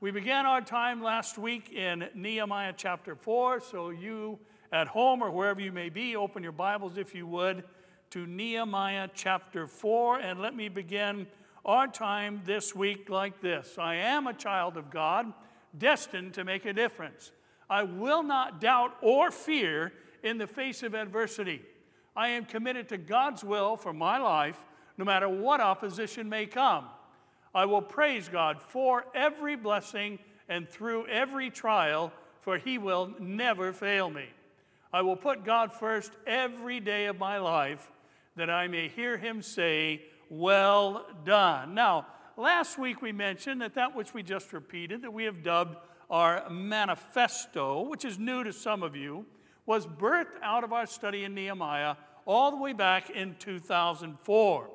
we began our time last week in Nehemiah chapter 4, so you at home or wherever you may be, open your Bibles if you would to Nehemiah chapter 4, and let me begin our time this week like this I am a child of God, destined to make a difference. I will not doubt or fear in the face of adversity. I am committed to God's will for my life, no matter what opposition may come. I will praise God for every blessing and through every trial, for He will never fail me. I will put God first every day of my life, that I may hear Him say, Well done. Now, last week we mentioned that that which we just repeated, that we have dubbed our manifesto, which is new to some of you, was birthed out of our study in Nehemiah all the way back in 2004.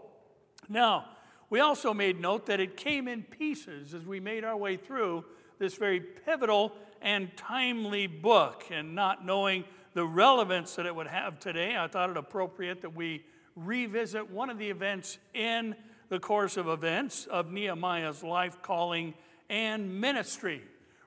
Now, we also made note that it came in pieces as we made our way through this very pivotal and timely book. And not knowing the relevance that it would have today, I thought it appropriate that we revisit one of the events in the course of events of Nehemiah's life, calling, and ministry.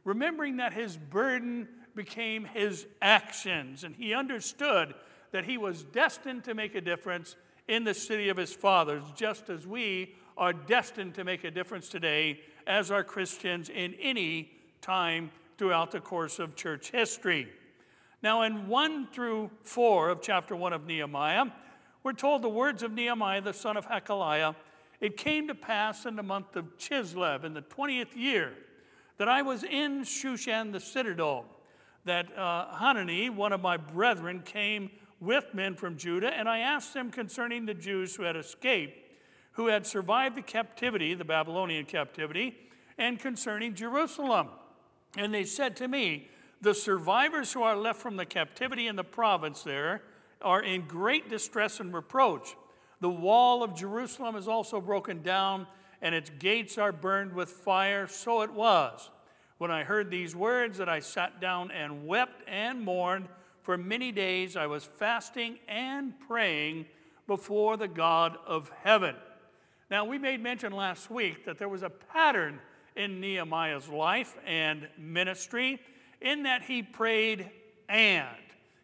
Remembering that his burden became his actions, and he understood that he was destined to make a difference in the city of his fathers, just as we are destined to make a difference today as are Christians in any time throughout the course of church history. Now, in 1 through 4 of chapter 1 of Nehemiah, we're told the words of Nehemiah, the son of Hachaliah It came to pass in the month of Chislev, in the 20th year, that I was in Shushan the citadel, that uh, Hanani, one of my brethren, came with men from Judah, and I asked them concerning the Jews who had escaped, who had survived the captivity, the Babylonian captivity, and concerning Jerusalem. And they said to me, The survivors who are left from the captivity in the province there are in great distress and reproach. The wall of Jerusalem is also broken down, and its gates are burned with fire. So it was. When I heard these words, that I sat down and wept and mourned for many days I was fasting and praying before the God of heaven. Now, we made mention last week that there was a pattern in Nehemiah's life and ministry in that he prayed and.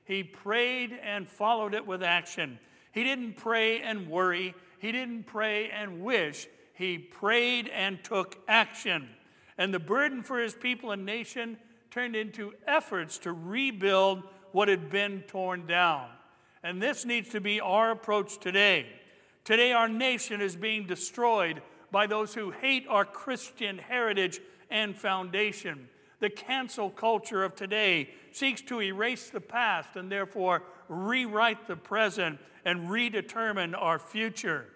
He prayed and followed it with action. He didn't pray and worry, he didn't pray and wish. He prayed and took action. And the burden for his people and nation turned into efforts to rebuild what had been torn down. And this needs to be our approach today. Today, our nation is being destroyed by those who hate our Christian heritage and foundation. The cancel culture of today seeks to erase the past and therefore rewrite the present and redetermine our future.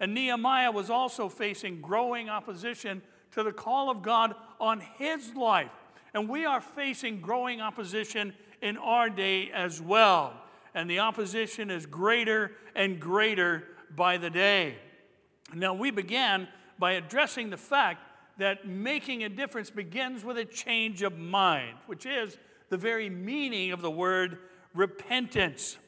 And Nehemiah was also facing growing opposition to the call of God on his life. And we are facing growing opposition in our day as well. And the opposition is greater and greater by the day. Now, we began by addressing the fact that making a difference begins with a change of mind, which is the very meaning of the word repentance.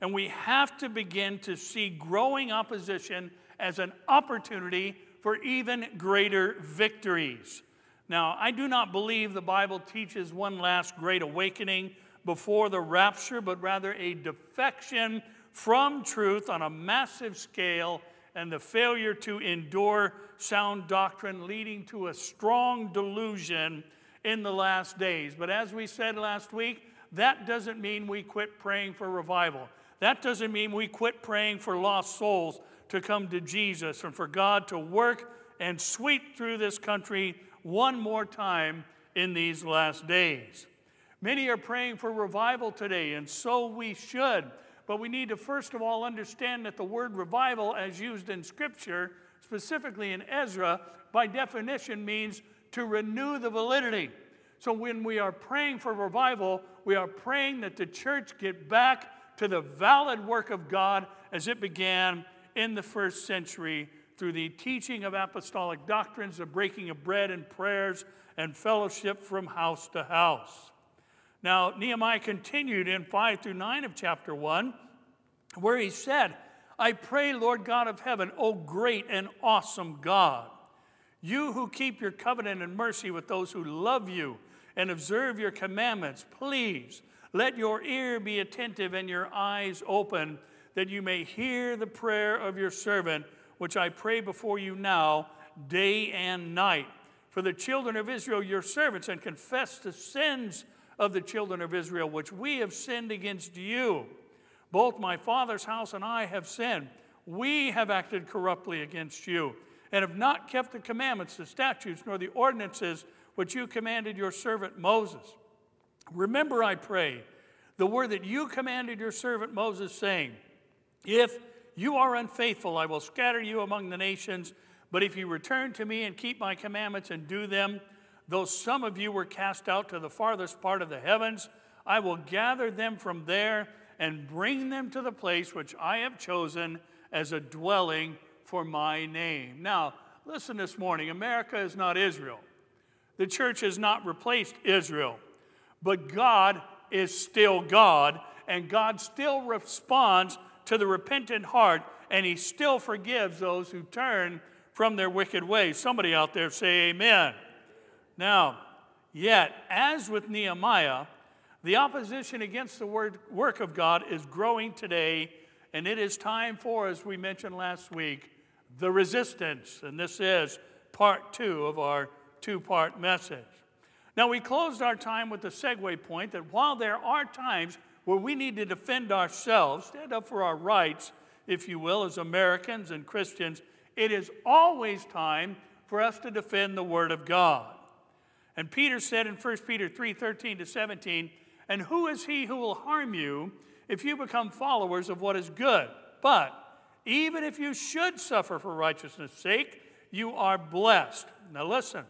And we have to begin to see growing opposition as an opportunity for even greater victories. Now, I do not believe the Bible teaches one last great awakening before the rapture, but rather a defection from truth on a massive scale and the failure to endure sound doctrine, leading to a strong delusion in the last days. But as we said last week, that doesn't mean we quit praying for revival. That doesn't mean we quit praying for lost souls to come to Jesus and for God to work and sweep through this country one more time in these last days. Many are praying for revival today, and so we should. But we need to first of all understand that the word revival, as used in Scripture, specifically in Ezra, by definition means to renew the validity. So when we are praying for revival, we are praying that the church get back to the valid work of God as it began in the first century through the teaching of apostolic doctrines, the breaking of bread and prayers, and fellowship from house to house. Now, Nehemiah continued in 5 through 9 of chapter 1, where he said, I pray, Lord God of heaven, O great and awesome God, You who keep your covenant and mercy with those who love you and observe your commandments, please let your ear be attentive and your eyes open, that you may hear the prayer of your servant, which I pray before you now, day and night. For the children of Israel, your servants, and confess the sins of the children of Israel, which we have sinned against you. Both my father's house and I have sinned. We have acted corruptly against you, and have not kept the commandments, the statutes, nor the ordinances which you commanded your servant Moses. Remember, I pray, the word that you commanded your servant Moses, saying, If you are unfaithful, I will scatter you among the nations. But if you return to me and keep my commandments and do them, though some of you were cast out to the farthest part of the heavens, I will gather them from there and bring them to the place which I have chosen as a dwelling for my name. Now, listen this morning America is not Israel. The church has not replaced Israel, but God is still God, and God still responds to the repentant heart, and He still forgives those who turn from their wicked ways. Somebody out there say, Amen. Now, yet, as with Nehemiah, the opposition against the word, work of God is growing today, and it is time for, as we mentioned last week, the resistance. And this is part two of our two part message. Now, we closed our time with the segue point that while there are times where we need to defend ourselves, stand up for our rights, if you will, as Americans and Christians, it is always time for us to defend the Word of God. And Peter said in 1 Peter 3 13 to 17, And who is he who will harm you if you become followers of what is good? But even if you should suffer for righteousness' sake, you are blessed. Now listen,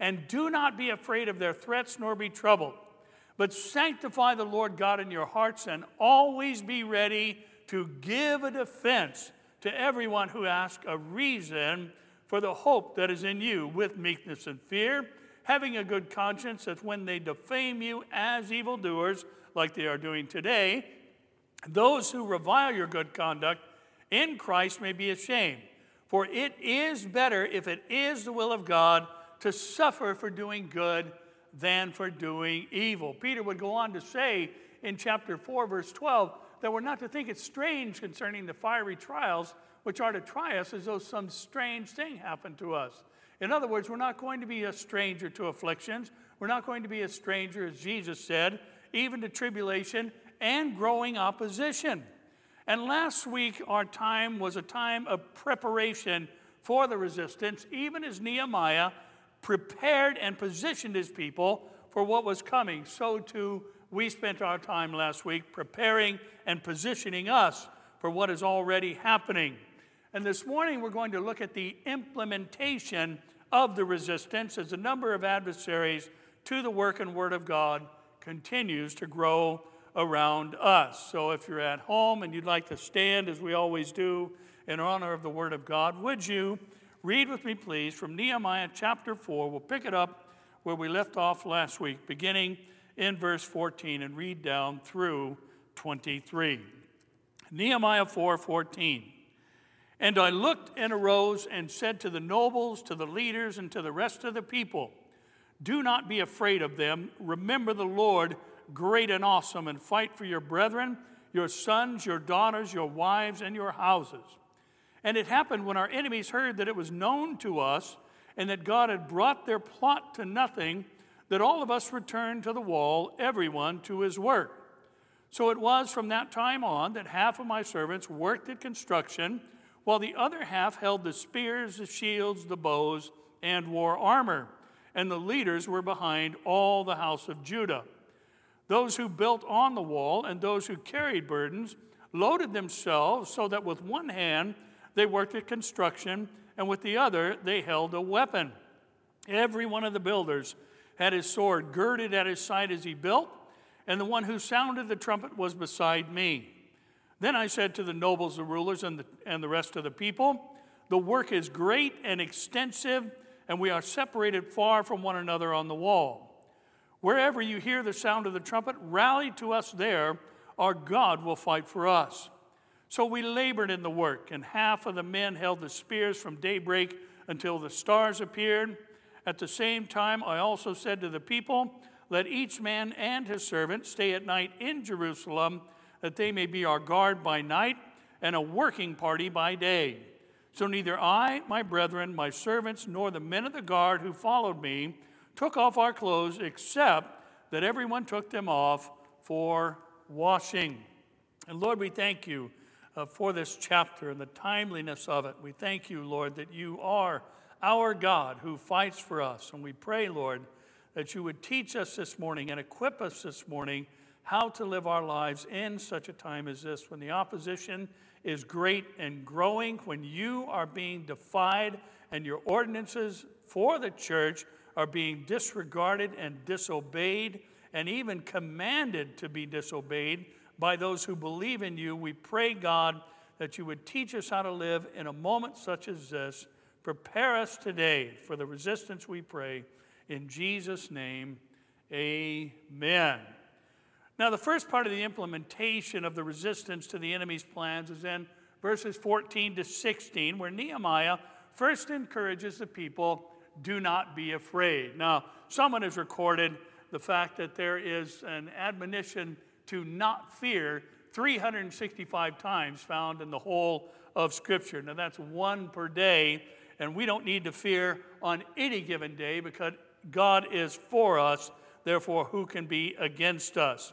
and do not be afraid of their threats nor be troubled, but sanctify the Lord God in your hearts and always be ready to give a defense to everyone who asks a reason for the hope that is in you with meekness and fear having a good conscience that when they defame you as evildoers, like they are doing today, those who revile your good conduct in Christ may be ashamed. For it is better, if it is the will of God, to suffer for doing good than for doing evil. Peter would go on to say in chapter 4, verse 12, that we're not to think it strange concerning the fiery trials which are to try us as though some strange thing happened to us. In other words, we're not going to be a stranger to afflictions. We're not going to be a stranger, as Jesus said, even to tribulation and growing opposition. And last week, our time was a time of preparation for the resistance, even as Nehemiah prepared and positioned his people for what was coming. So too, we spent our time last week preparing and positioning us for what is already happening. And this morning, we're going to look at the implementation of the resistance as the number of adversaries to the work and word of God continues to grow around us. So if you're at home and you'd like to stand, as we always do, in honor of the word of God, would you read with me, please, from Nehemiah chapter 4? We'll pick it up where we left off last week, beginning in verse 14 and read down through 23. Nehemiah 4 14. And I looked and arose and said to the nobles, to the leaders, and to the rest of the people, Do not be afraid of them. Remember the Lord, great and awesome, and fight for your brethren, your sons, your daughters, your wives, and your houses. And it happened when our enemies heard that it was known to us and that God had brought their plot to nothing, that all of us returned to the wall, everyone to his work. So it was from that time on that half of my servants worked at construction while the other half held the spears, the shields, the bows, and wore armor, and the leaders were behind all the house of Judah. Those who built on the wall and those who carried burdens loaded themselves so that with one hand they worked at construction, and with the other they held a weapon. Every one of the builders had his sword girded at his side as he built, and the one who sounded the trumpet was beside me. Then I said to the nobles, the rulers, and the, and the rest of the people, The work is great and extensive, and we are separated far from one another on the wall. Wherever you hear the sound of the trumpet, rally to us there. Our God will fight for us. So we labored in the work, and half of the men held the spears from daybreak until the stars appeared. At the same time, I also said to the people, Let each man and his servant stay at night in Jerusalem, that they may be our guard by night and a working party by day. So neither I, my brethren, my servants, nor the men of the guard who followed me took off our clothes, except that everyone took them off for washing. And Lord, we thank you uh, for this chapter and the timeliness of it. We thank you, Lord, that you are our God who fights for us. And we pray, Lord, that you would teach us this morning and equip us this morning how to live our lives in such a time as this when the opposition is great and growing, when you are being defied and your ordinances for the church are being disregarded and disobeyed and even commanded to be disobeyed by those who believe in you. We pray, God, that you would teach us how to live in a moment such as this. Prepare us today for the resistance we pray. In Jesus' name, amen. Now, the first part of the implementation of the resistance to the enemy's plans is in verses 14 to 16, where Nehemiah first encourages the people do not be afraid. Now, someone has recorded the fact that there is an admonition to not fear 365 times found in the whole of Scripture. Now, that's one per day, and we don't need to fear on any given day because God is for us. Therefore, who can be against us?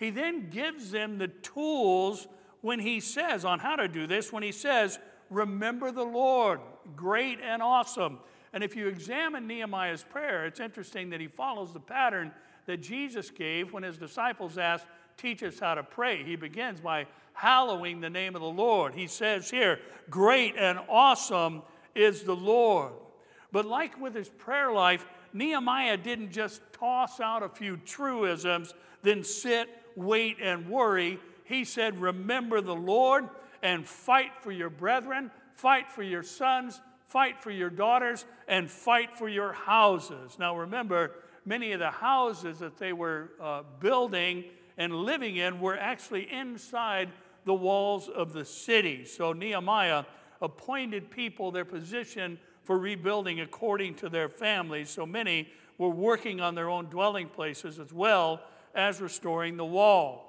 He then gives them the tools when he says on how to do this, when he says, Remember the Lord, great and awesome. And if you examine Nehemiah's prayer, it's interesting that he follows the pattern that Jesus gave when his disciples asked, teach us how to pray. He begins by hallowing the name of the Lord. He says here, Great and awesome is the Lord. But like with his prayer life, Nehemiah didn't just toss out a few truisms, then sit, wait, and worry. He said, Remember the Lord and fight for your brethren, fight for your sons, fight for your daughters, and fight for your houses. Now remember, many of the houses that they were uh, building and living in were actually inside the walls of the city. So Nehemiah appointed people their position for rebuilding according to their families. So many were working on their own dwelling places as well as restoring the wall.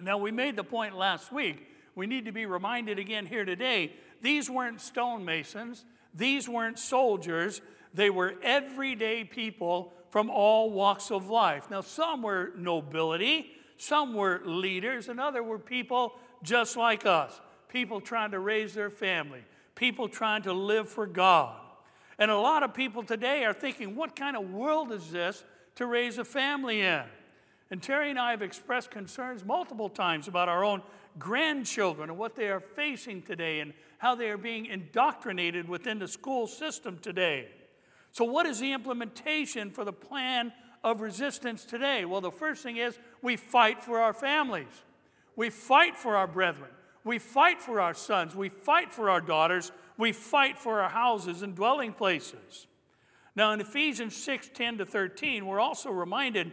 Now, we made the point last week. We need to be reminded again here today these weren't stonemasons, these weren't soldiers, they were everyday people from all walks of life. Now, some were nobility, some were leaders, and other were people just like us people trying to raise their family, people trying to live for God. And a lot of people today are thinking, what kind of world is this to raise a family in? And Terry and I have expressed concerns multiple times about our own grandchildren and what they are facing today and how they are being indoctrinated within the school system today. So, what is the implementation for the plan of resistance today? Well, the first thing is we fight for our families, we fight for our brethren, we fight for our sons, we fight for our daughters, we fight for our houses and dwelling places. Now, in Ephesians 6 10 to 13, we're also reminded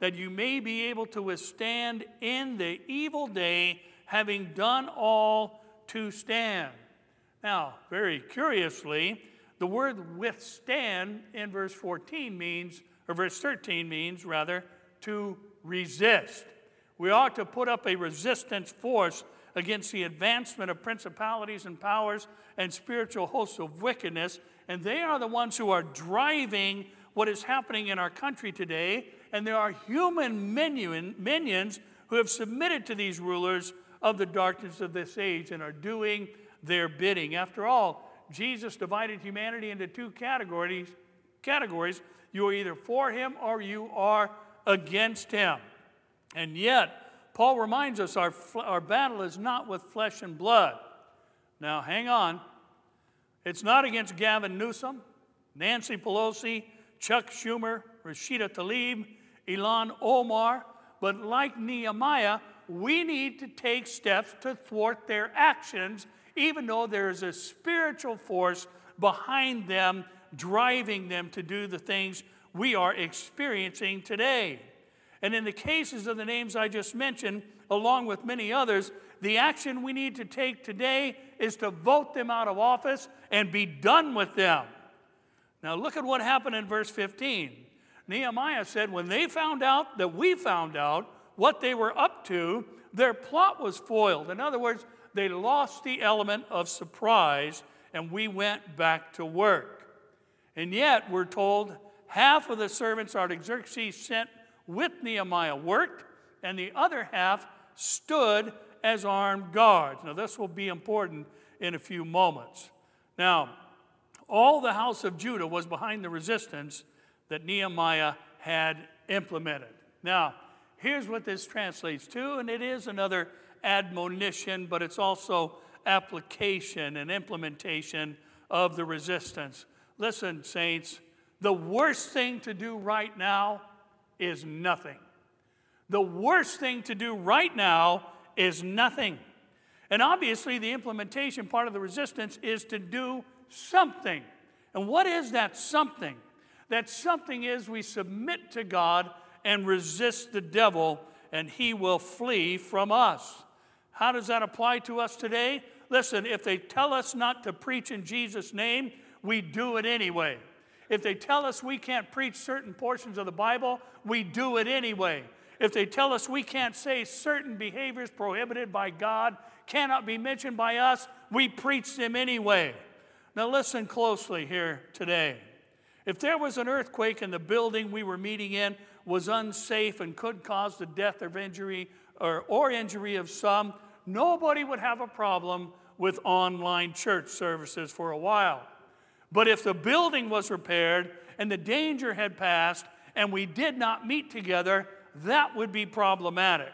that you may be able to withstand in the evil day, having done all to stand. Now, very curiously, the word withstand in verse 14 means, or verse 13 means rather, to resist. We ought to put up a resistance force against the advancement of principalities and powers and spiritual hosts of wickedness. And they are the ones who are driving what is happening in our country today. And there are human minions who have submitted to these rulers of the darkness of this age and are doing their bidding. After all, Jesus divided humanity into two categories. Categories. You are either for him or you are against him. And yet, Paul reminds us our, our battle is not with flesh and blood. Now, hang on. It's not against Gavin Newsom, Nancy Pelosi, Chuck Schumer, Rashida Tlaib, Ilhan Omar. But like Nehemiah, we need to take steps to thwart their actions, even though there is a spiritual force behind them driving them to do the things we are experiencing today. And in the cases of the names I just mentioned, along with many others, the action we need to take today is to vote them out of office and be done with them. Now, look at what happened in verse 15. Nehemiah said, When they found out that we found out what they were up to, their plot was foiled. In other words, they lost the element of surprise, and we went back to work. And yet, we're told half of the servants Artaxerxes sent with Nehemiah worked, and the other half stood as armed guards. Now, this will be important in a few moments. Now, all the house of Judah was behind the resistance that Nehemiah had implemented. Now, here's what this translates to, and it is another admonition, but it's also application and implementation of the resistance. Listen, saints, the worst thing to do right now is nothing. The worst thing to do right now is nothing. And obviously, the implementation part of the resistance is to do something. And what is that something? That something is we submit to God and resist the devil, and he will flee from us. How does that apply to us today? Listen, if they tell us not to preach in Jesus' name, we do it anyway. If they tell us we can't preach certain portions of the Bible, we do it anyway. If they tell us we can't say certain behaviors prohibited by God cannot be mentioned by us, we preach them anyway. Now, listen closely here today. If there was an earthquake and the building we were meeting in was unsafe and could cause the death or injury or, or injury of some, nobody would have a problem with online church services for a while. But if the building was repaired and the danger had passed and we did not meet together, that would be problematic.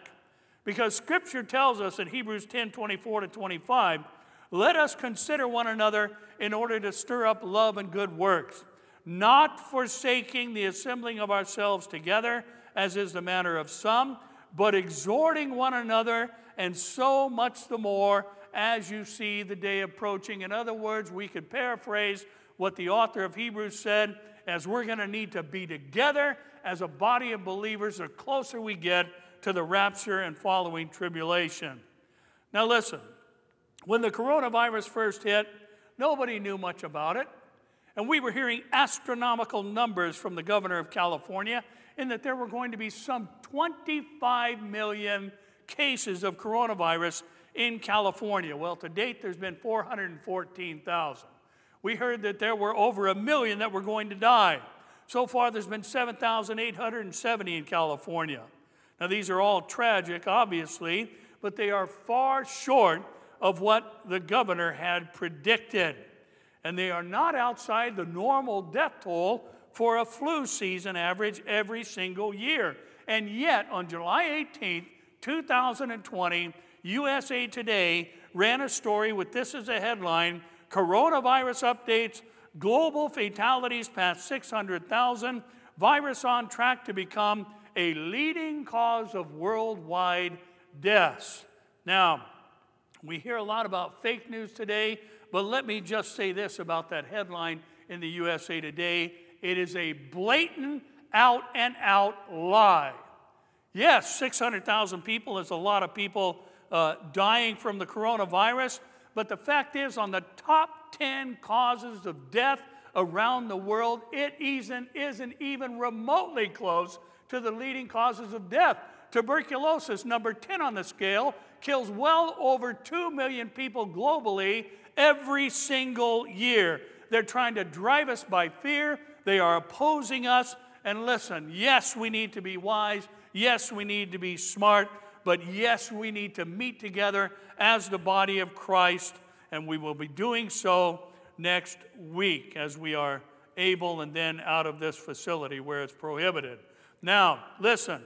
Because scripture tells us in Hebrews 10 24 to 25, let us consider one another in order to stir up love and good works, not forsaking the assembling of ourselves together, as is the manner of some, but exhorting one another, and so much the more as you see the day approaching. In other words, we could paraphrase what the author of Hebrews said as we're going to need to be together as a body of believers the closer we get to the rapture and following tribulation. Now, listen, when the coronavirus first hit, nobody knew much about it. And we were hearing astronomical numbers from the governor of California in that there were going to be some 25 million cases of coronavirus in California. Well, to date, there's been 414,000. We heard that there were over a million that were going to die. So far, there's been 7,870 in California. Now, these are all tragic, obviously, but they are far short of what the governor had predicted. And they are not outside the normal death toll for a flu season average every single year. And yet, on July 18th, 2020, USA Today ran a story with this as a headline Coronavirus updates global fatalities past 600,000, virus on track to become a leading cause of worldwide deaths. Now, we hear a lot about fake news today, but let me just say this about that headline in the USA Today it is a blatant, out and out lie. Yes, 600,000 people is a lot of people uh, dying from the coronavirus, but the fact is, on the top 10 causes of death around the world, it isn't, isn't even remotely close to the leading causes of death. Tuberculosis, number 10 on the scale, kills well over 2 million people globally every single year. They're trying to drive us by fear, they are opposing us. And listen, yes, we need to be wise. Yes, we need to be smart but yes, we need to meet together as the body of Christ, and we will be doing so next week as we are able and then out of this facility where it's prohibited. Now, listen,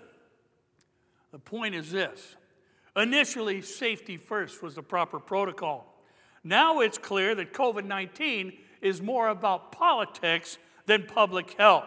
the point is this initially, safety first was the proper protocol. Now it's clear that COVID 19 is more about politics than public health.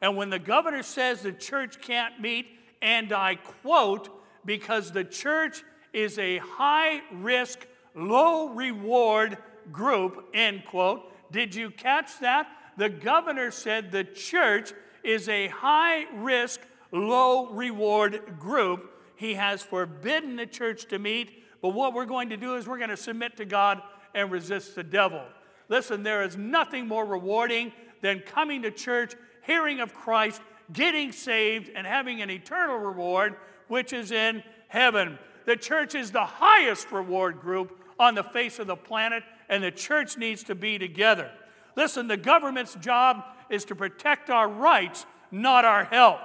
And when the governor says the church can't meet, and I quote, because the church is a high risk, low reward group, end quote. Did you catch that? The governor said the church is a high risk, low reward group. He has forbidden the church to meet, but what we're going to do is we're going to submit to God and resist the devil. Listen, there is nothing more rewarding than coming to church, hearing of Christ, getting saved, and having an eternal reward, which is in heaven. The church is the highest reward group on the face of the planet, and the church needs to be together. Listen, the government's job is to protect our rights, not our health.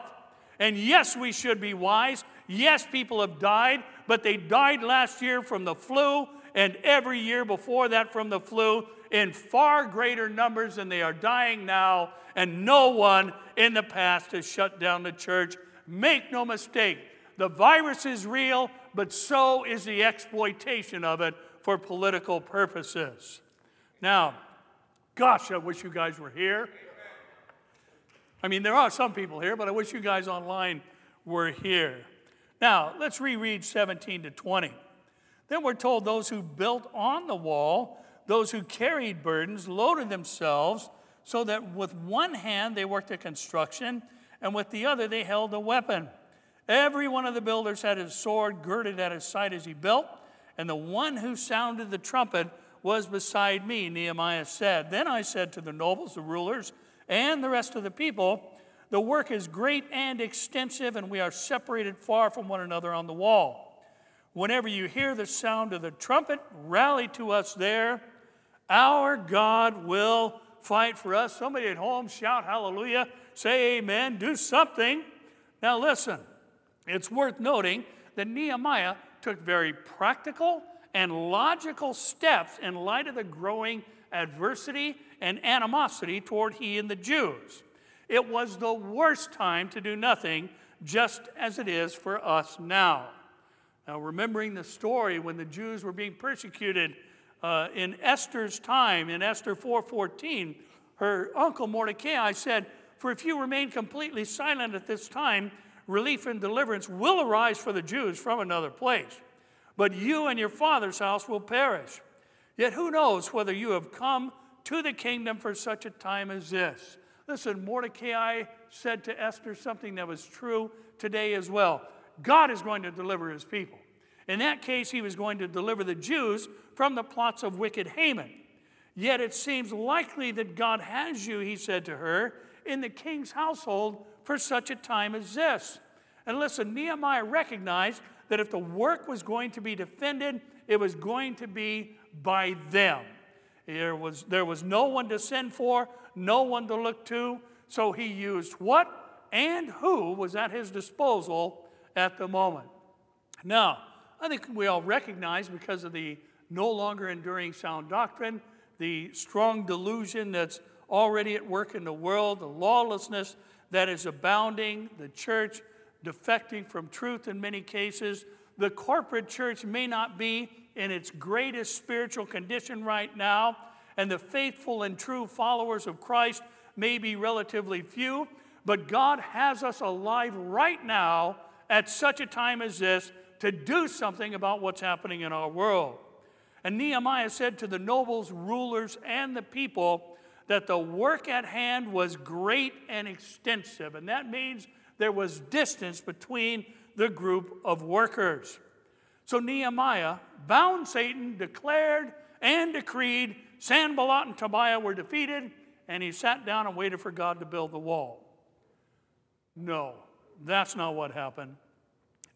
And yes, we should be wise. Yes, people have died, but they died last year from the flu and every year before that from the flu in far greater numbers than they are dying now. And no one in the past has shut down the church. Make no mistake, the virus is real, but so is the exploitation of it for political purposes. Now, gosh, I wish you guys were here. I mean, there are some people here, but I wish you guys online were here. Now, let's reread 17 to 20. Then we're told those who built on the wall, those who carried burdens, loaded themselves, so that with one hand they worked at construction, and with the other they held a weapon. Every one of the builders had his sword girded at his side as he built, and the one who sounded the trumpet was beside me, Nehemiah said. Then I said to the nobles, the rulers, and the rest of the people, The work is great and extensive, and we are separated far from one another on the wall. Whenever you hear the sound of the trumpet, rally to us there. Our God will fight for us. Somebody at home shout hallelujah, say amen, do something. Now, listen, it's worth noting that Nehemiah took very practical and logical steps in light of the growing adversity and animosity toward he and the Jews. It was the worst time to do nothing, just as it is for us now. Now, remembering the story when the Jews were being persecuted uh, in Esther's time, in Esther 4:14, her uncle Mordecai said, "For if you remain completely silent at this time, relief and deliverance will arise for the Jews from another place, but you and your father's house will perish. Yet who knows whether you have come to the kingdom for such a time as this?" Listen, Mordecai said to Esther something that was true today as well. God is going to deliver his people. In that case, he was going to deliver the Jews from the plots of wicked Haman. Yet it seems likely that God has you, he said to her, in the king's household for such a time as this. And listen, Nehemiah recognized that if the work was going to be defended, it was going to be by them. There was, there was no one to send for, no one to look to, so he used what and who was at his disposal at the moment. Now, I think we all recognize because of the no longer enduring sound doctrine, the strong delusion that's already at work in the world, the lawlessness that is abounding, the church defecting from truth in many cases. The corporate church may not be in its greatest spiritual condition right now, and the faithful and true followers of Christ may be relatively few, but God has us alive right now at such a time as this to do something about what's happening in our world. And Nehemiah said to the nobles, rulers, and the people that the work at hand was great and extensive. And that means there was distance between the group of workers. So Nehemiah bound Satan, declared and decreed Sanballat and Tobiah were defeated, and he sat down and waited for God to build the wall. No, that's not what happened.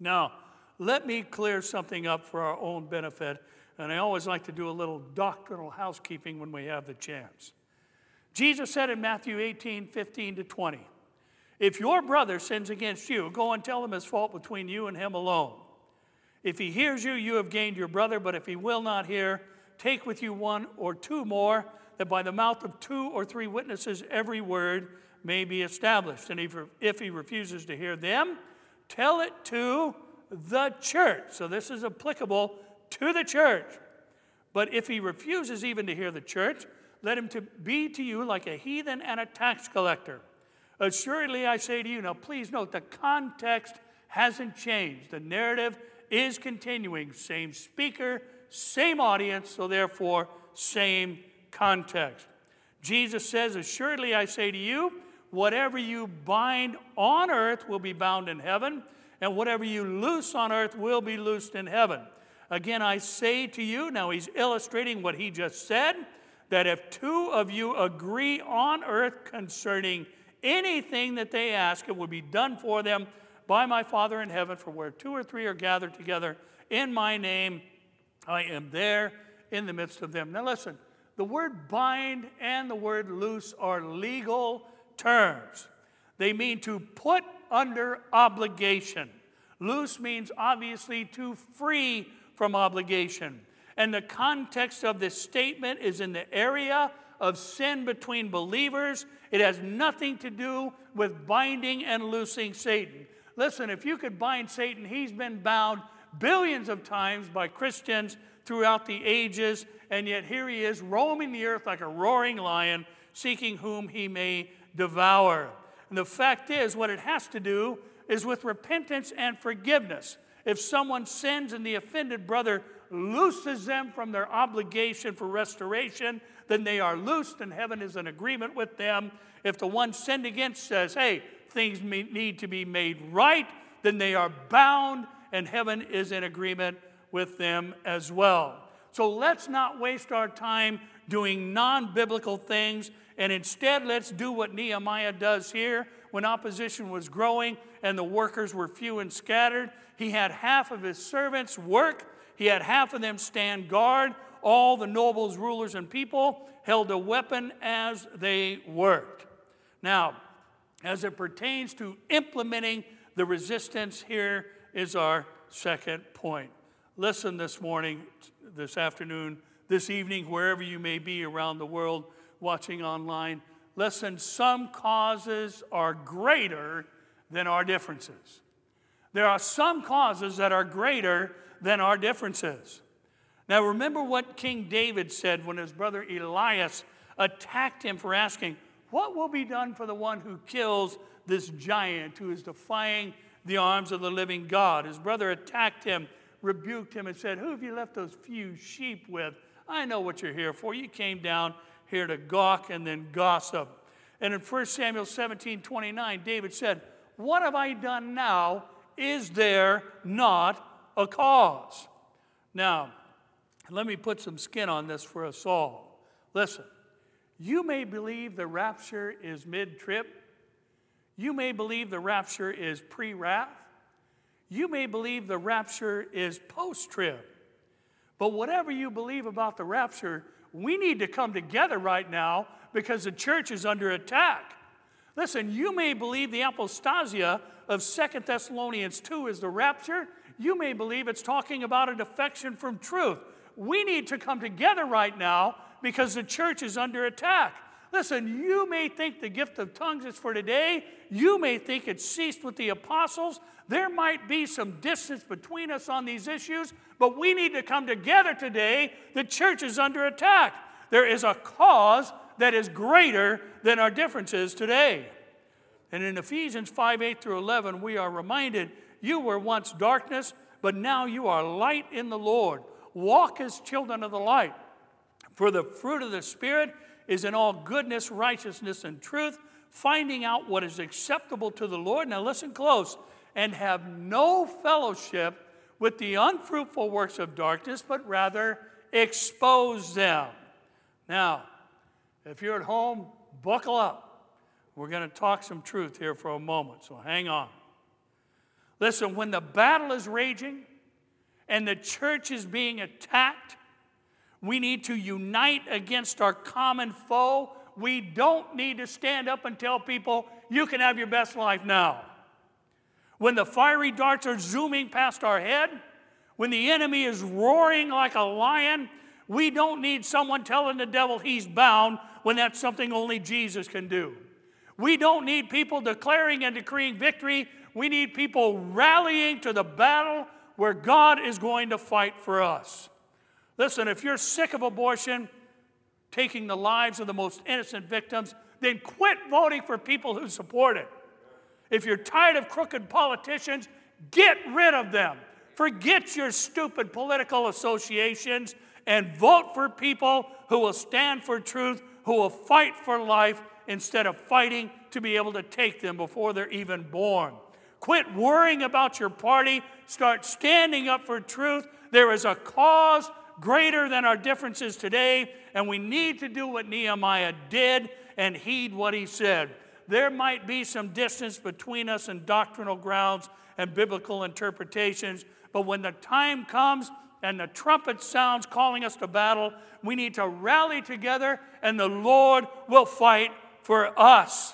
Now, let me clear something up for our own benefit, and I always like to do a little doctrinal housekeeping when we have the chance. Jesus said in Matthew 18 15 to 20, If your brother sins against you, go and tell him his fault between you and him alone. If he hears you, you have gained your brother, but if he will not hear, take with you one or two more, that by the mouth of two or three witnesses every word may be established. And if, he refuses to hear them, tell it to the church. So this is applicable to the church. But if he refuses even to hear the church, let him to be to you like a heathen and a tax collector. Assuredly, I say to you, now please note the context hasn't changed. The narrative is continuing. Same speaker, same audience, so therefore, same context. Jesus says, Assuredly, I say to you, whatever you bind on earth will be bound in heaven, and whatever you loose on earth will be loosed in heaven. Again, I say to you, now he's illustrating what he just said, that if two of you agree on earth concerning anything that they ask, it will be done for them by my Father in heaven. For where two or three are gathered together in my name, I am there in the midst of them. Now, listen, the word bind and the word loose are legal terms. They mean to put under obligation. Loose means obviously to free from obligation. And the context of this statement is in the area of sin between believers. It has nothing to do with binding and loosing Satan. Listen, if you could bind Satan, he's been bound billions of times by Christians throughout the ages, and yet here he is roaming the earth like a roaring lion, seeking whom he may devour. And the fact is, what it has to do is with repentance and forgiveness. If someone sins and the offended brother looses them from their obligation for restoration, then they are loosed and heaven is in agreement with them. If the one sinned against says, hey, things need to be made right, then they are bound and heaven is in agreement with them as well. So let's not waste our time doing non biblical things and instead let's do what Nehemiah does here. When opposition was growing and the workers were few and scattered, he had half of his servants work, he had half of them stand guard. All the nobles, rulers, and people held a weapon as they worked. Now, as it pertains to implementing the resistance, here is our second point. Listen this morning, this afternoon, this evening, wherever you may be around the world watching online. Listen, some causes are greater than our differences. There are some causes that are greater than our differences. Now, remember what King David said when his brother Eliab attacked him for asking, What will be done for the one who kills this giant who is defying the arms of the living God? His brother attacked him, rebuked him, and said, Who have you left those few sheep with? I know what you're here for. You came down here to gawk and then gossip. And in 1 Samuel 17 29, David said, What have I done now? Is there not a cause? Now, let me put some skin on this for us all. Listen, you may believe the rapture is mid trib. You may believe the rapture is pre wrath. You may believe the rapture is post trib. But whatever you believe about the rapture, we need to come together right now because the church is under attack. Listen, you may believe the apostasia of Second Thessalonians 2 is the rapture. You may believe it's talking about a defection from truth. We need to come together right now because the church is under attack. Listen, you may think the gift of tongues is for today. You may think it ceased with the apostles. There might be some distance between us on these issues, but we need to come together today. The church is under attack. There is a cause that is greater than our differences today. And in Ephesians 5 8 through 11, we are reminded you were once darkness, but now you are light in the Lord. Walk as children of the light. For the fruit of the Spirit is in all goodness, righteousness, and truth, finding out what is acceptable to the Lord. Now, listen close and have no fellowship with the unfruitful works of darkness, but rather expose them. Now, if you're at home, buckle up. We're going to talk some truth here for a moment, so hang on. Listen, when the battle is raging and the church is being attacked, we need to unite against our common foe. We don't need to stand up and tell people, you can have your best life now. When the fiery darts are zooming past our head, when the enemy is roaring like a lion, we don't need someone telling the devil he's bound when that's something only Jesus can do. We don't need people declaring and decreeing victory. We need people rallying to the battle where God is going to fight for us. Listen, if you're sick of abortion, taking the lives of the most innocent victims, then quit voting for people who support it. If you're tired of crooked politicians, get rid of them. Forget your stupid political associations and vote for people who will stand for truth, who will fight for life instead of fighting to be able to take them before they're even born. Quit worrying about your party. Start standing up for truth. There is a cause greater than our differences today, and we need to do what Nehemiah did and heed what he said. There might be some distance between us in doctrinal grounds and biblical interpretations, but when the time comes and the trumpet sounds calling us to battle, we need to rally together, and the Lord will fight for us.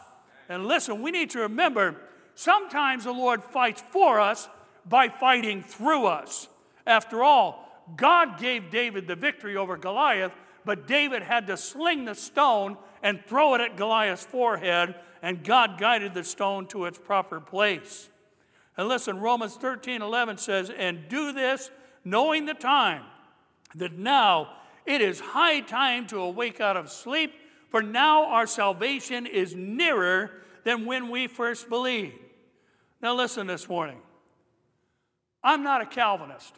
And listen, we need to remember sometimes the Lord fights for us by fighting through us. After all, God gave David the victory over Goliath, but David had to sling the stone and throw it at Goliath's forehead, and God guided the stone to its proper place. And listen, Romans 13 11 says, And do this knowing the time, that now it is high time to awake out of sleep, for now our salvation is nearer than when we first believed. Now, listen this morning. I'm not a Calvinist,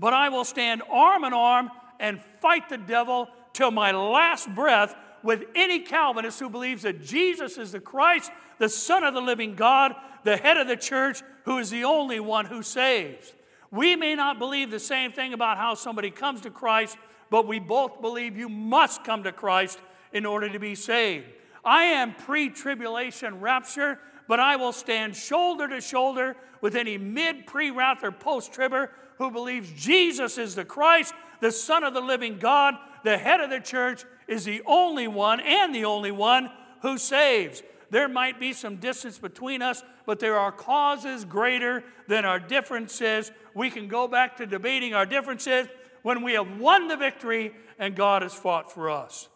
but I will stand arm in arm and fight the devil till my last breath with any Calvinist who believes that Jesus is the Christ, the Son of the living God, the head of the church, who is the only one who saves. We may not believe the same thing about how somebody comes to Christ, but we both believe you must come to Christ in order to be saved. I am pre tribulation rapture, but I will stand shoulder to shoulder with any mid, pre wrath, or post tribber who believes Jesus is the Christ, the Son of the living God, the head of the church, is the only one and the only one who saves. There might be some distance between us, but there are causes greater than our differences. We can go back to debating our differences when we have won the victory and God has fought for us.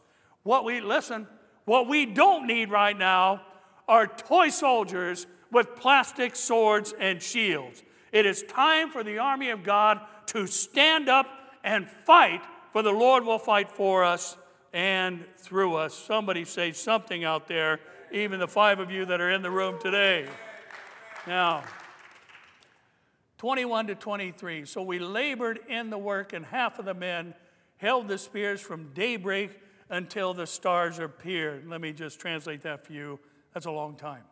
What we, listen, what we don't need right now are toy soldiers with plastic swords and shields. It is time for the army of God to stand up and fight, for the Lord will fight for us and through us. Somebody say something out there, even the five of you that are in the room today. Now, 21 to 23. So we labored in the work, and half of the men held the spears from daybreak until the stars appeared. Let me just translate that for you. That's a long time.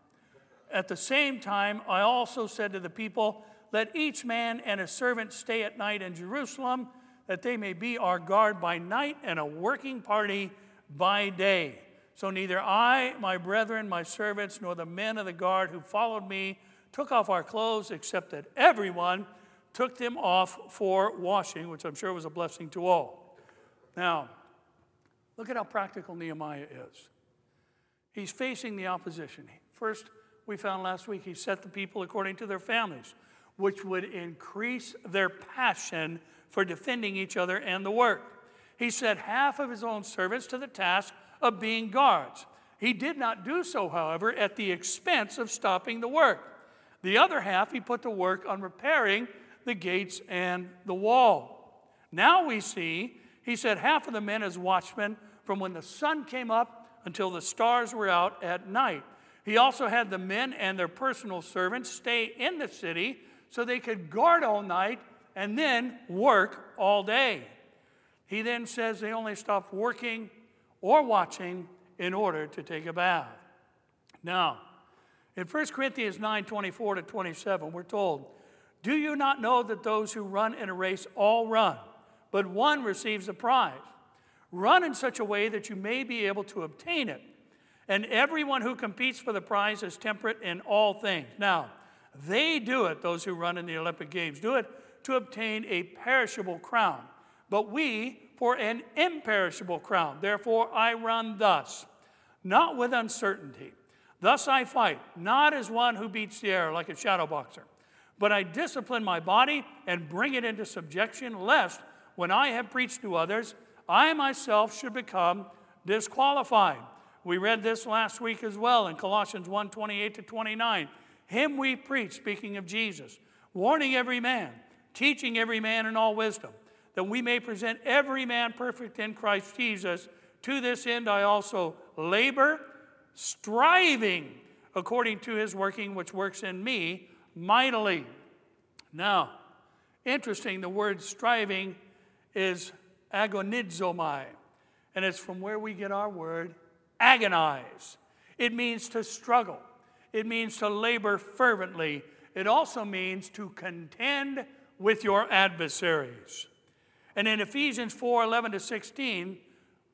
At the same time, I also said to the people, Let each man and his servant stay at night in Jerusalem that they may be our guard by night and a working party by day. So neither I, my brethren, my servants, nor the men of the guard who followed me took off our clothes, except that everyone took them off for washing, which I'm sure was a blessing to all. Now, look at how practical Nehemiah is. He's facing the opposition. First, we found last week, he set the people according to their families, which would increase their passion for defending each other and the work. He set half of his own servants to the task of being guards. He did not do so, however, at the expense of stopping the work. The other half he put to work on repairing the gates and the wall. Now we see he set half of the men as watchmen from when the sun came up until the stars were out at night. He also had the men and their personal servants stay in the city so they could guard all night and then work all day. He then says they only stopped working or watching in order to take a bath. Now, in 1 Corinthians 9 24 to 27, we're told, Do you not know that those who run in a race all run, but one receives a prize? Run in such a way that you may be able to obtain it. And everyone who competes for the prize is temperate in all things. Now, they do it, those who run in the Olympic Games, do it to obtain a perishable crown, but we for an imperishable crown. Therefore, I run thus, not with uncertainty. Thus I fight, not as one who beats the air like a shadow boxer, but I discipline my body and bring it into subjection, lest when I have preached to others, I myself should become disqualified. We read this last week as well in Colossians 1 28 to 29. Him we preach, speaking of Jesus, warning every man teaching every man in all wisdom, that we may present every man perfect in Christ Jesus. To this end, I also labor, striving according to his working, which works in me mightily. Now, interesting, the word striving is agonizomai, and it's from where we get our word agonize. It means to struggle, it means to labor fervently. It also means to contend with your adversaries. And in Ephesians 4 11 to 16,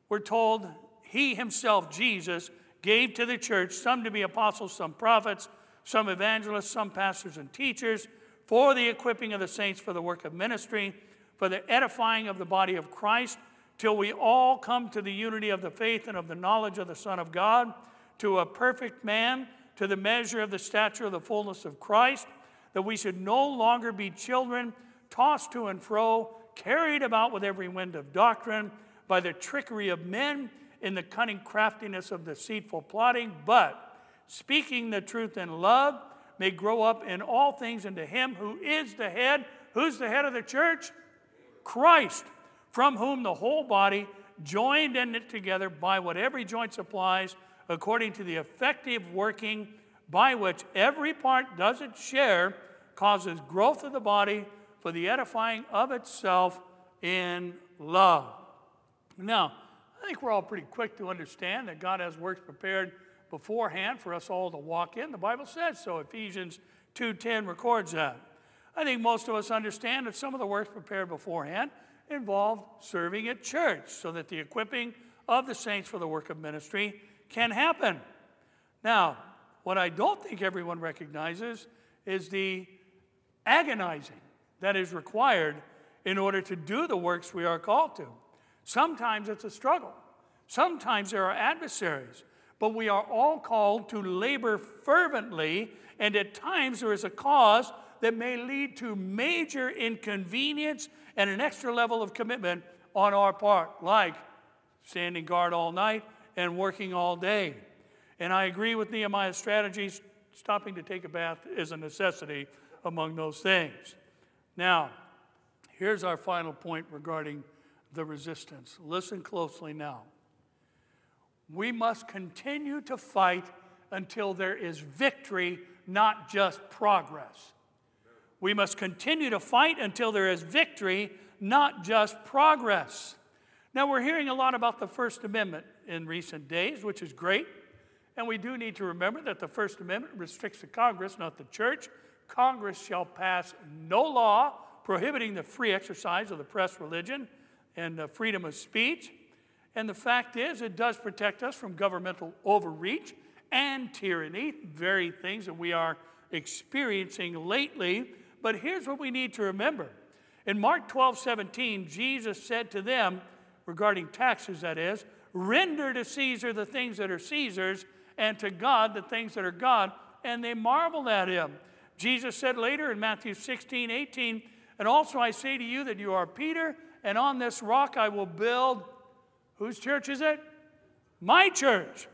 we're told he himself, Jesus, gave to the church some to be apostles, some prophets, some evangelists, some pastors and teachers, for the equipping of the saints for the work of ministry, for the edifying of the body of Christ, till we all come to the unity of the faith and of the knowledge of the Son of God, to a perfect man, to the measure of the stature of the fullness of Christ, that we should no longer be children, tossed to and fro, carried about with every wind of doctrine, by the trickery of men in the cunning craftiness of deceitful plotting, but speaking the truth in love may grow up in all things into him who is the head. Who's the head of the church? Christ, from whom the whole body, joined and knit together by what every joint supplies, according to the effective working by which every part does its share, causes growth of the body for the edifying of itself in love. Now, I think we're all pretty quick to understand that God has works prepared beforehand for us all to walk in. The Bible says so. Ephesians 2:10 records that. I think most of us understand that some of the works prepared beforehand involved serving at church so that the equipping of the saints for the work of ministry can happen. Now, what I don't think everyone recognizes is the agonizing that is required in order to do the works we are called to. Sometimes it's a struggle. Sometimes there are adversaries. But we are all called to labor fervently, and at times there is a cause that may lead to major inconvenience and an extra level of commitment on our part, like standing guard all night and working all day. And I agree with Nehemiah's strategies. Stopping to take a bath is a necessity among those things. Now, here's our final point regarding the resistance. Listen closely now. We must continue to fight until there is victory, not just progress. We must continue to fight until there is victory, not just progress. Now, we're hearing a lot about the First Amendment in recent days, which is great. And we do need to remember that the First Amendment restricts the Congress, not the church. Congress shall pass no law prohibiting the free exercise of the press, religion, and uh, freedom of speech. And the fact is, it does protect us from governmental overreach and tyranny, very things that we are experiencing lately. But here's what we need to remember. In Mark 12, 17, Jesus said to them, regarding taxes, that is, render to Caesar the things that are Caesar's, and to God the things that are God. And they marveled at him. Jesus said later in Matthew 16, 18, and also I say to you that you are Peter, and on this rock I will build. Whose church is it? My church.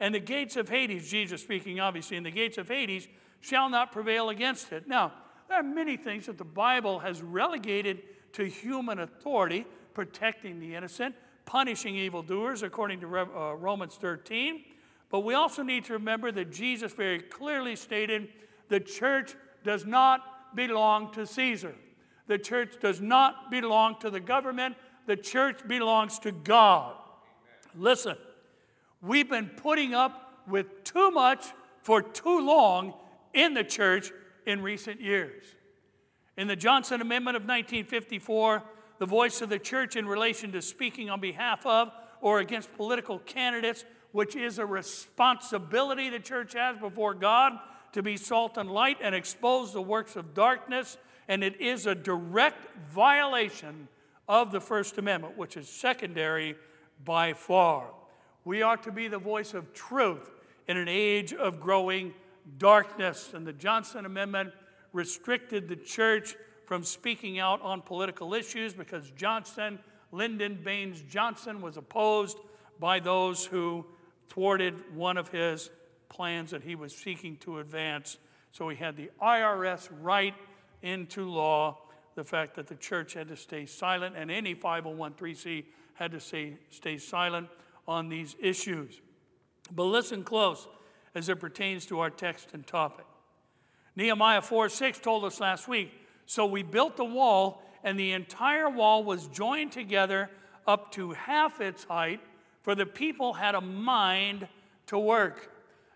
And the gates of Hades, Jesus speaking obviously, and the gates of Hades shall not prevail against it. Now, there are many things that the Bible has relegated to human authority, protecting the innocent, punishing evildoers, according to uh, Romans 13. But we also need to remember that Jesus very clearly stated the church does not belong to Caesar. The church does not belong to the government, the church belongs to God. Listen, we've been putting up with too much for too long in the church in recent years. In the Johnson Amendment of 1954, the voice of the church in relation to speaking on behalf of or against political candidates, which is a responsibility the church has before God to be salt and light and expose the works of darkness and it is a direct violation of the First Amendment, which is secondary by far. We are to be the voice of truth in an age of growing darkness, and the Johnson Amendment restricted the church from speaking out on political issues because Johnson, Lyndon Baines Johnson, was opposed by those who thwarted one of his plans that he was seeking to advance. So he had the IRS write into law the fact that the church had to stay silent and any 501c had to stay, stay silent on these issues. But listen close as it pertains to our text and topic. Nehemiah 4 6 told us last week so we built the wall, and the entire wall was joined together up to half its height, for the people had a mind to work.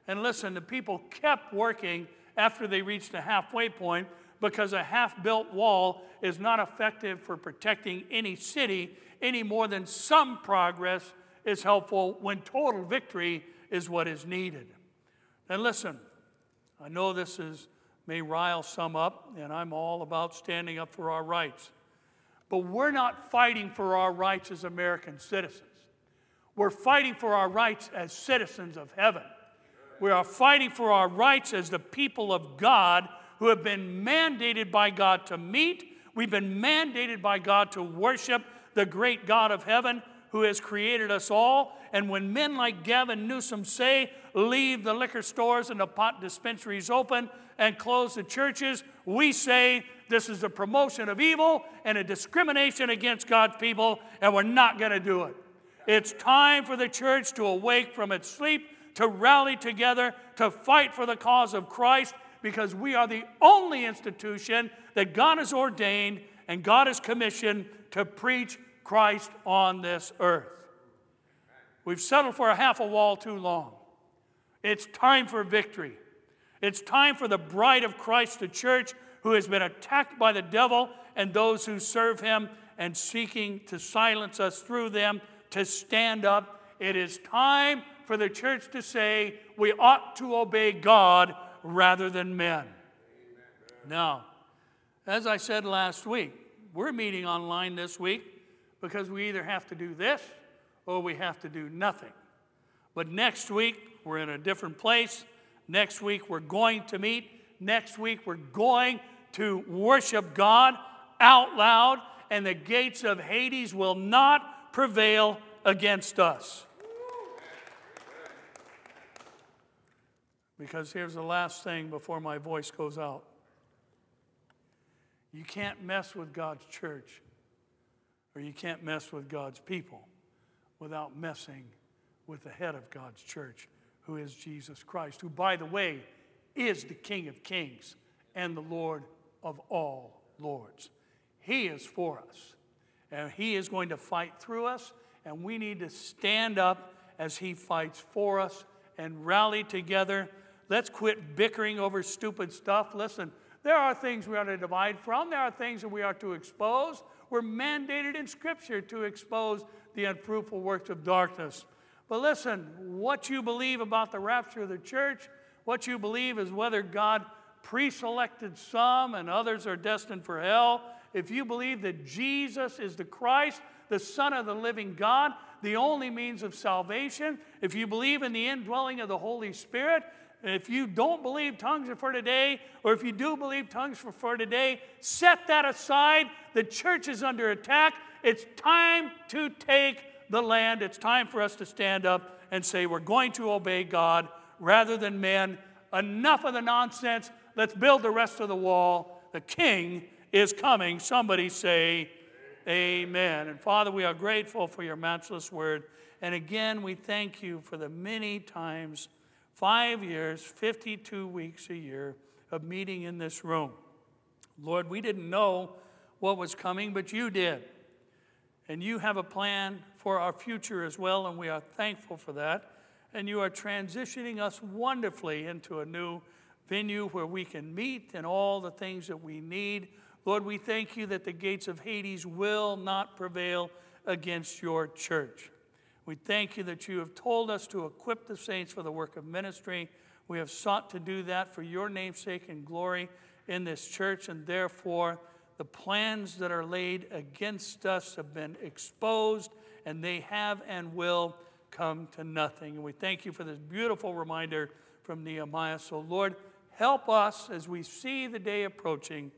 And listen, the people kept working after they reached the halfway point because a half built wall is not effective for protecting any city any more than some progress is helpful when total victory is what is needed. And listen, I know this is, may rile some up, and I'm all about standing up for our rights. But we're not fighting for our rights as American citizens. We're fighting for our rights as citizens of heaven. We are fighting for our rights as the people of God who have been mandated by God to meet. We've been mandated by God to worship the great God of heaven who has created us all. And when men like Gavin Newsom say, leave the liquor stores and the pot dispensaries open and close the churches, we say this is a promotion of evil and a discrimination against God's people, and we're not going to do it. It's time for the church to awake from its sleep to rally together to fight for the cause of Christ because we are the only institution that God has ordained and God has commissioned to preach Christ on this earth. We've settled for a half a wall too long. It's time for victory. It's time for the bride of Christ, the church, who has been attacked by the devil and those who serve him and seeking to silence us through them, to stand up. It is time for the church to say we ought to obey God rather than men. Now, as I said last week, we're meeting online this week because we either have to do this or we have to do nothing. But next week, we're in a different place. Next week, we're going to meet. Next week, we're going to worship God out loud, and the gates of Hades will not prevail against us. Because here's the last thing before my voice goes out you can't mess with God's church, or you can't mess with God's people without messing with the head of God's church, who is Jesus Christ, who, by the way, is the King of kings and the Lord of all lords. He is for us, and He is going to fight through us, and we need to stand up as He fights for us and rally together Let's quit bickering over stupid stuff. Listen, there are things we are to divide from, there are things that we are to expose. We're mandated in Scripture to expose the unfruitful works of darkness. But listen, what you believe about the rapture of the church, what you believe is whether God pre selected some and others are destined for hell. If you believe that Jesus is the Christ, the Son of the living God, the only means of salvation, if you believe in the indwelling of the Holy Spirit, if you don't believe tongues are for today, or if you do believe tongues are for today, set that aside. The church is under attack. It's time to take the land. It's time for us to stand up and say, We're going to obey God rather than men. Enough of the nonsense. Let's build the rest of the wall. The king is coming. Somebody say, Amen. And Father, we are grateful for your matchless word. And again, we thank you for the many times five years, 52 weeks a year of meeting in this room. Lord, we didn't know what was coming, but you did. And you have a plan for our future as well, and we are thankful for that. And you are transitioning us wonderfully into a new venue where we can meet and all the things that we need. Lord, we thank you that the gates of Hades will not prevail against your church. We thank you that you have told us to equip the saints for the work of ministry. We have sought to do that for your namesake and glory in this church, and therefore the plans that are laid against us have been exposed, and they have and will come to nothing. And we thank you for this beautiful reminder from Nehemiah. So, Lord, help us as we see the day approaching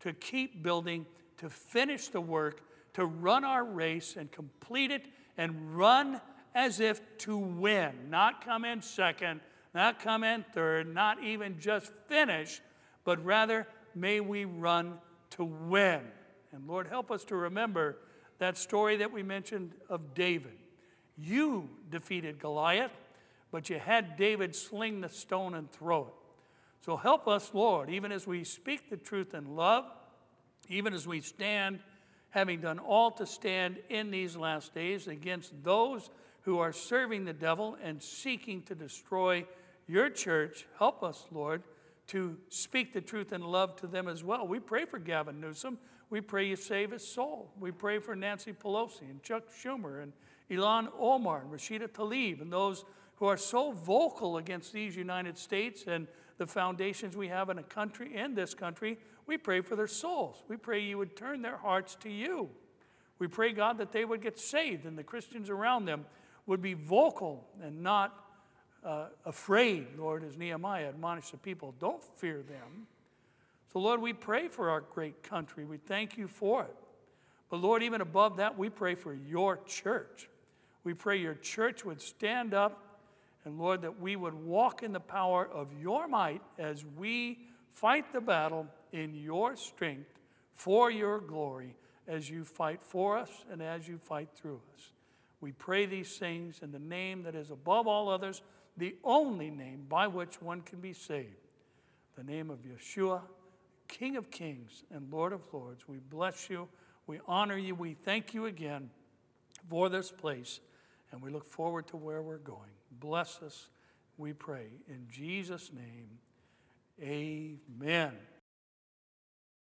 to keep building, to finish the work, to run our race and complete it and run as if to win, not come in second, not come in third, not even just finish, but rather may we run to win. And Lord, help us to remember that story that we mentioned of David. You defeated Goliath, but you had David sling the stone and throw it. So help us, Lord, even as we speak the truth in love, even as we stand, having done all to stand in these last days against those who are serving the devil and seeking to destroy your church. Help us, Lord, to speak the truth in love to them as well. We pray for Gavin Newsom. We pray you save his soul. We pray for Nancy Pelosi and Chuck Schumer and Ilhan Omar and Rashida Tlaib and those who are so vocal against these United States and the foundations we have in a country in this country. We pray for their souls. We pray you would turn their hearts to you. We pray, God, that they would get saved and the Christians around them would be vocal and not uh, afraid, Lord, as Nehemiah admonished the people. Don't fear them. So, Lord, we pray for our great country. We thank you for it. But, Lord, even above that, we pray for your church. We pray your church would stand up, and Lord, that we would walk in the power of your might as we fight the battle in your strength for your glory as you fight for us and as you fight through us. We pray these things in the name that is above all others, the only name by which one can be saved, the name of Yeshua, King of kings and Lord of lords. We bless you. We honor you. We thank you again for this place, and we look forward to where we're going. Bless us, we pray. In Jesus' name, amen.